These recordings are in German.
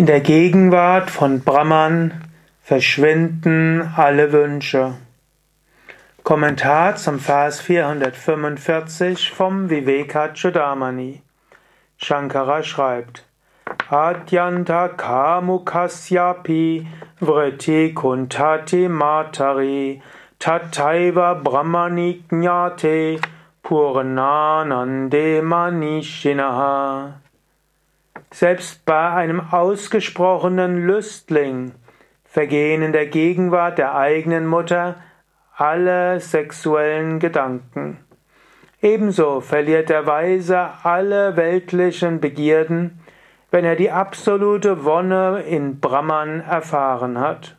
In der Gegenwart von Brahman verschwinden alle Wünsche. Kommentar zum Vers 445 vom Vivekachudamani. Shankara schreibt, Adyanta kamukasyapi vriti kuntati matari tataiva brahmani jnate purnanande manishinaha. Selbst bei einem ausgesprochenen Lüstling vergehen in der Gegenwart der eigenen Mutter alle sexuellen Gedanken. Ebenso verliert der Weise alle weltlichen Begierden, wenn er die absolute Wonne in Brahman erfahren hat.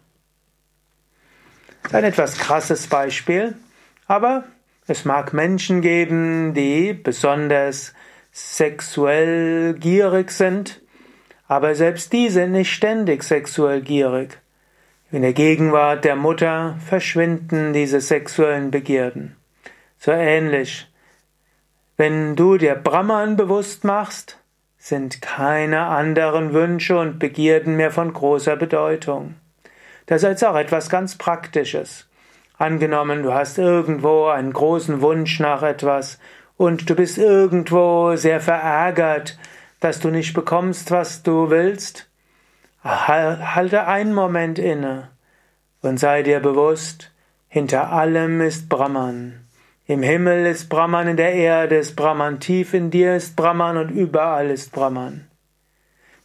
Ein etwas krasses Beispiel, aber es mag Menschen geben, die besonders sexuell gierig sind, aber selbst die sind nicht ständig sexuell gierig. In der Gegenwart der Mutter verschwinden diese sexuellen Begierden. So ähnlich. Wenn du dir Brahman bewusst machst, sind keine anderen Wünsche und Begierden mehr von großer Bedeutung. Das ist jetzt auch etwas ganz Praktisches. Angenommen, du hast irgendwo einen großen Wunsch nach etwas und du bist irgendwo sehr verärgert, dass du nicht bekommst, was du willst, halte einen Moment inne und sei dir bewusst, hinter allem ist Brahman. Im Himmel ist Brahman, in der Erde ist Brahman, tief in dir ist Brahman und überall ist Brahman.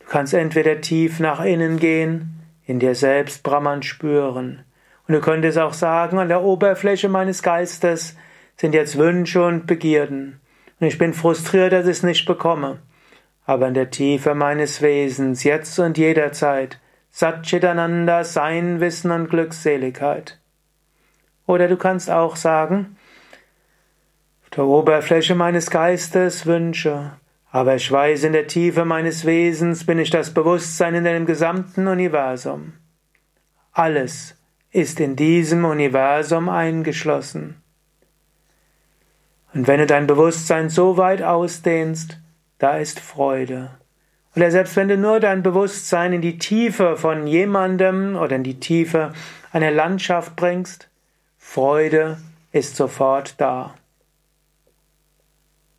Du kannst entweder tief nach innen gehen, in dir selbst Brahman spüren. Und du könntest auch sagen, an der Oberfläche meines Geistes sind jetzt Wünsche und Begierden. Und ich bin frustriert, dass ich es nicht bekomme. Aber in der Tiefe meines Wesens, jetzt und jederzeit, Satchitananda, Sein, Wissen und Glückseligkeit. Oder du kannst auch sagen, auf der Oberfläche meines Geistes Wünsche, aber ich weiß, in der Tiefe meines Wesens bin ich das Bewusstsein in dem gesamten Universum. Alles ist in diesem Universum eingeschlossen. Und wenn du dein Bewusstsein so weit ausdehnst, da ist Freude. Oder selbst wenn du nur dein Bewusstsein in die Tiefe von jemandem oder in die Tiefe einer Landschaft bringst, Freude ist sofort da.